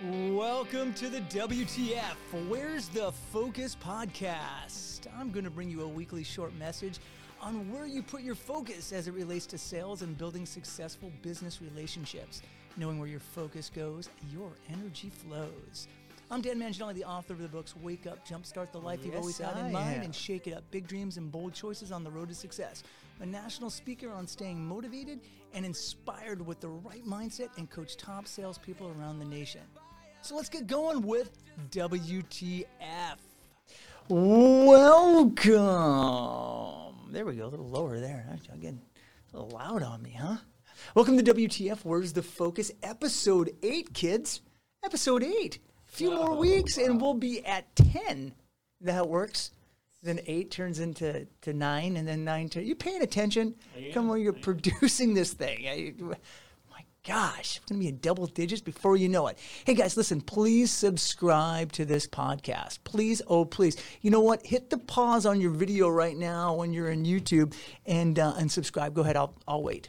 Welcome to the WTF Where's the Focus podcast. I'm going to bring you a weekly short message on where you put your focus as it relates to sales and building successful business relationships. Knowing where your focus goes, your energy flows. I'm Dan Manginelli, the author of the books Wake Up, Jumpstart the Life You've Yes, Always Had I in Mind, am. and Shake It Up Big Dreams and Bold Choices on the Road to Success. A national speaker on staying motivated and inspired with the right mindset and coach top salespeople around the nation. So let's get going with WTF. Welcome. There we go, a little lower there. I'm getting a little loud on me, huh? Welcome to WTF. Where's the focus? Episode 8, kids. Episode 8. A few more weeks and we'll be at 10. That works. Then 8 turns into to 9 and then 9 turns. You paying attention? Come on, you're producing this thing. I- gosh, we're going to be in double digits before you know it. Hey guys, listen, please subscribe to this podcast. Please, oh please. You know what? Hit the pause on your video right now when you're in YouTube and uh, and subscribe. Go ahead, I'll I'll wait.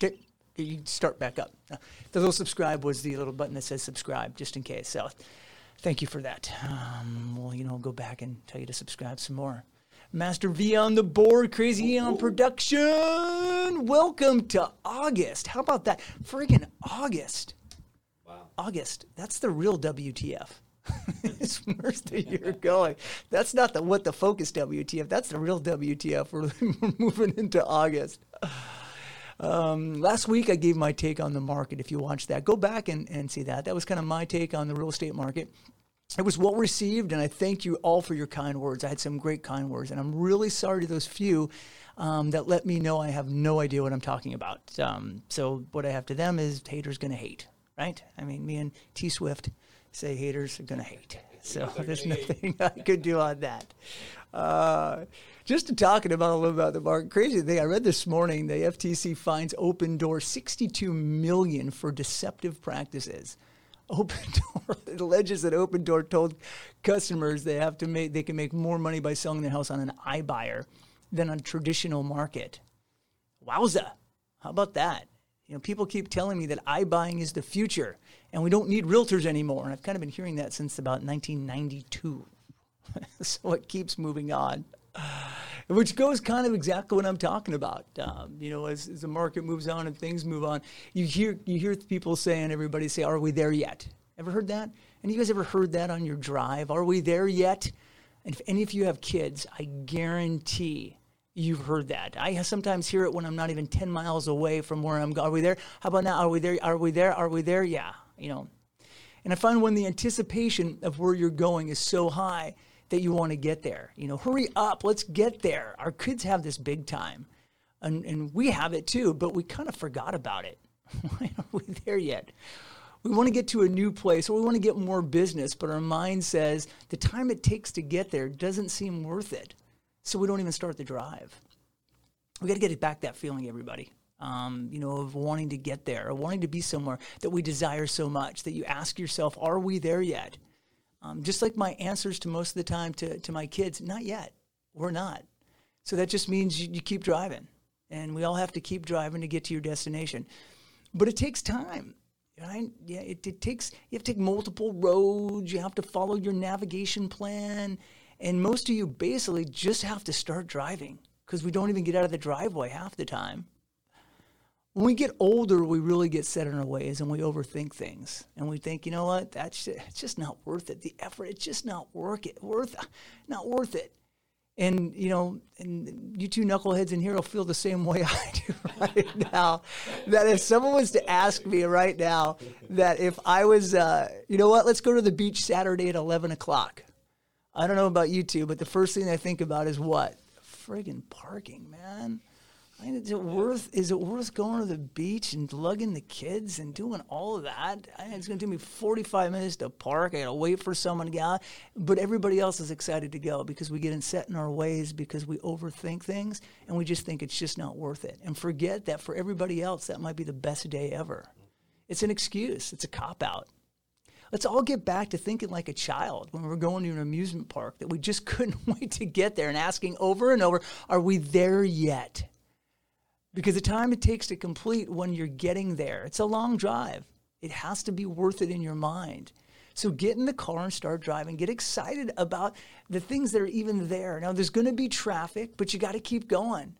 Okay, you start back up. Uh, The little subscribe was the little button that says subscribe, just in case. So, thank you for that. Um, well, you know, I'll go back and tell you to subscribe some more. Master V on the board, Crazy on Production. Welcome to August. How about that? Friggin' August. Wow. August. That's the real WTF. it's where's the year going? That's not the what the focus WTF. That's the real WTF. We're, we're moving into August. Um, last week, I gave my take on the market. If you watched that, go back and, and see that. That was kind of my take on the real estate market. It was well received, and I thank you all for your kind words. I had some great kind words, and I'm really sorry to those few um, that let me know I have no idea what I'm talking about. Um, so, what I have to them is haters gonna hate, right? I mean, me and T Swift say haters are gonna hate. So, there's nothing I could do on that. Uh, just to talking about a little about the market. Crazy thing I read this morning: the FTC finds Opendoor 62 million for deceptive practices. Open Door alleges that Opendoor told customers they have to make they can make more money by selling their house on an iBuyer than on traditional market. Wowza! How about that? You know, people keep telling me that iBuying is the future, and we don't need realtors anymore. And I've kind of been hearing that since about 1992. so it keeps moving on, which goes kind of exactly what I'm talking about. Um, you know, as, as the market moves on and things move on, you hear you hear people saying, everybody say, "Are we there yet?" Ever heard that? And you guys ever heard that on your drive? Are we there yet? And if any of you have kids, I guarantee you've heard that. I sometimes hear it when I'm not even 10 miles away from where I'm going. Are we there? How about now? Are we there? Are we there? Are we there? Yeah, you know. And I find when the anticipation of where you're going is so high that you want to get there. You know, hurry up, let's get there. Our kids have this big time. And, and we have it too, but we kind of forgot about it. Why aren't we there yet? We want to get to a new place or we want to get more business, but our mind says the time it takes to get there doesn't seem worth it. So we don't even start the drive. We got to get it back that feeling, everybody. Um, you know, of wanting to get there or wanting to be somewhere that we desire so much that you ask yourself, are we there yet? Um, just like my answers to most of the time to, to my kids, not yet. We're not. So that just means you, you keep driving. And we all have to keep driving to get to your destination. But it takes time. Right? Yeah, it, it takes, you have to take multiple roads. You have to follow your navigation plan. And most of you basically just have to start driving because we don't even get out of the driveway half the time. When we get older, we really get set in our ways and we overthink things. And we think, you know what, that's it's just not worth it. The effort, it's just not worth it. Worth, not worth it. And you know, and you two knuckleheads in here will feel the same way I do right now. That if someone was to ask me right now that if I was, uh, you know what, let's go to the beach Saturday at eleven o'clock. I don't know about you two, but the first thing I think about is what? Friggin' parking, man. I mean, is it worth? Is it worth going to the beach and lugging the kids and doing all of that? It's going to take me forty-five minutes to park. I got to wait for someone to get out, but everybody else is excited to go because we get in set in our ways because we overthink things and we just think it's just not worth it and forget that for everybody else that might be the best day ever. It's an excuse. It's a cop out. Let's all get back to thinking like a child when we're going to an amusement park that we just couldn't wait to get there and asking over and over, are we there yet? Because the time it takes to complete when you're getting there, it's a long drive. It has to be worth it in your mind. So get in the car and start driving. Get excited about the things that are even there. Now, there's going to be traffic, but you got to keep going.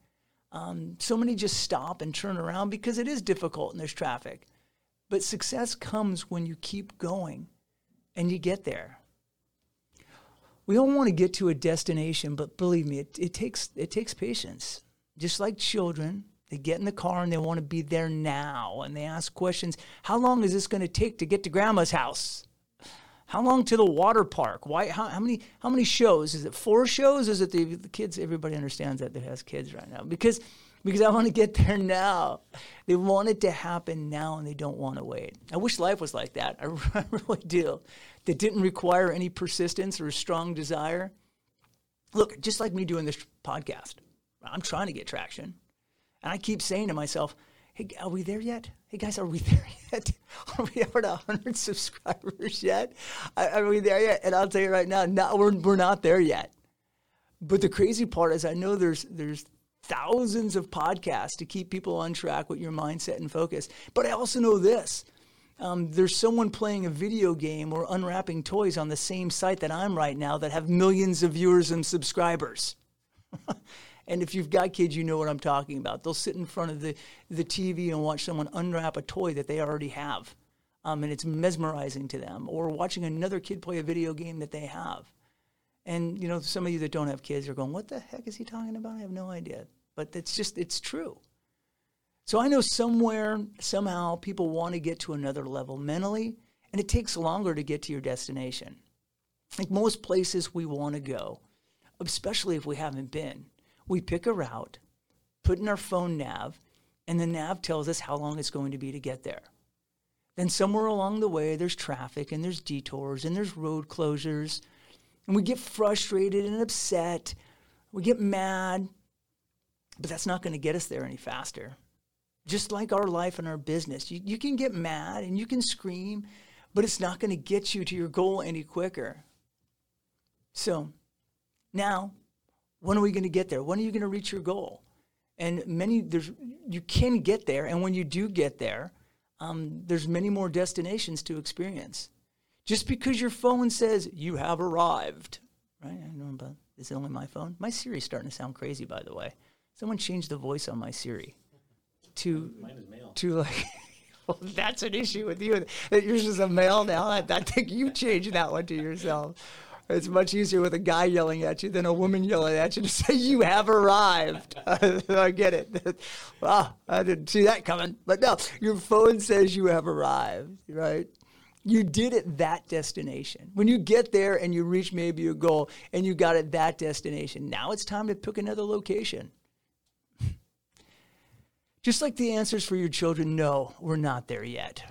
Um, so many just stop and turn around because it is difficult and there's traffic. But success comes when you keep going and you get there. We all want to get to a destination, but believe me, it, it takes it takes patience. Just like children, they get in the car and they want to be there now, and they ask questions: How long is this going to take to get to Grandma's house? How long to the water park? Why? How, how many? How many shows? Is it four shows? Is it the, the kids? Everybody understands that that has kids right now because because I want to get there now. They want it to happen now and they don't want to wait. I wish life was like that. I, I really do. That didn't require any persistence or strong desire. Look, just like me doing this podcast, I'm trying to get traction. And I keep saying to myself, hey, are we there yet? Hey, guys, are we there yet? Are we over 100 subscribers yet? Are we there yet? And I'll tell you right now, no, we're, we're not there yet. But the crazy part is I know there's, there's thousands of podcasts to keep people on track with your mindset and focus. But I also know this. Um, there's someone playing a video game or unwrapping toys on the same site that I'm right now that have millions of viewers and subscribers. and if you've got kids, you know what I'm talking about. They'll sit in front of the, the TV and watch someone unwrap a toy that they already have. Um, and it's mesmerizing to them. Or watching another kid play a video game that they have. And you know, some of you that don't have kids are going, "What the heck is he talking about?" I have no idea but it's just, it's true. So I know somewhere, somehow, people want to get to another level mentally, and it takes longer to get to your destination. Like most places we want to go, especially if we haven't been, we pick a route, put in our phone nav, and the nav tells us how long it's going to be to get there. Then somewhere along the way, there's traffic and there's detours and there's road closures, and we get frustrated and upset. We get mad, but that's not going to get us there any faster. Just like our life and our business, you, you can get mad and you can scream, but it's not going to get you to your goal any quicker. So now, when are we going to get there? When are you going to reach your goal? And many, there's, you can get there. And when you do get there, um, there's many more destinations to experience. Just because your phone says you have arrived, right? I don't know about, is it only my phone? My Siri's starting to sound crazy, by the way. Someone changed the voice on my Siri to to like. well, that's an issue with you. That yours is a male now. I, I think you changed that one to yourself. It's much easier with a guy yelling at you than a woman yelling at you to say you have arrived. I get it. Wow, I didn't see that coming. But no, your phone says you have arrived, right? You did it that destination. When you get there and you reach maybe a goal and you got it that destination, now it's time to pick another location. Just like the answers for your children, no, we're not there yet.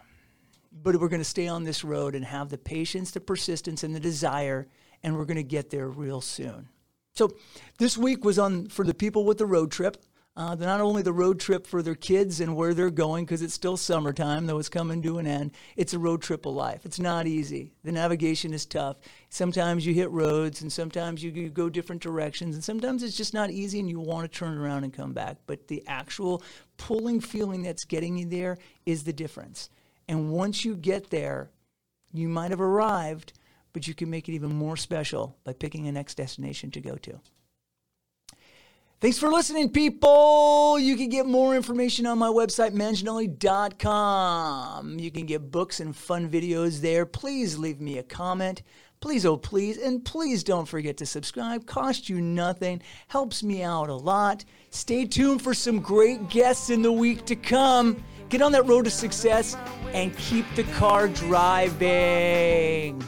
But we're going to stay on this road and have the patience, the persistence, and the desire, and we're going to get there real soon. So this week was on for the people with the road trip. Uh, not only the road trip for their kids and where they're going, because it's still summertime, though it's coming to an end. It's a road trip of life. It's not easy. The navigation is tough. Sometimes you hit roads, and sometimes you, you go different directions, and sometimes it's just not easy, and you want to turn around and come back. But the actual pulling feeling that's getting you there is the difference. And once you get there, you might have arrived, but you can make it even more special by picking a next destination to go to. Thanks for listening, people. You can get more information on my website, manginelli.com. You can get books and fun videos there. Please leave me a comment. Please, oh, please. And please don't forget to subscribe. Cost you nothing, helps me out a lot. Stay tuned for some great guests in the week to come. Get on that road to success and keep the car driving.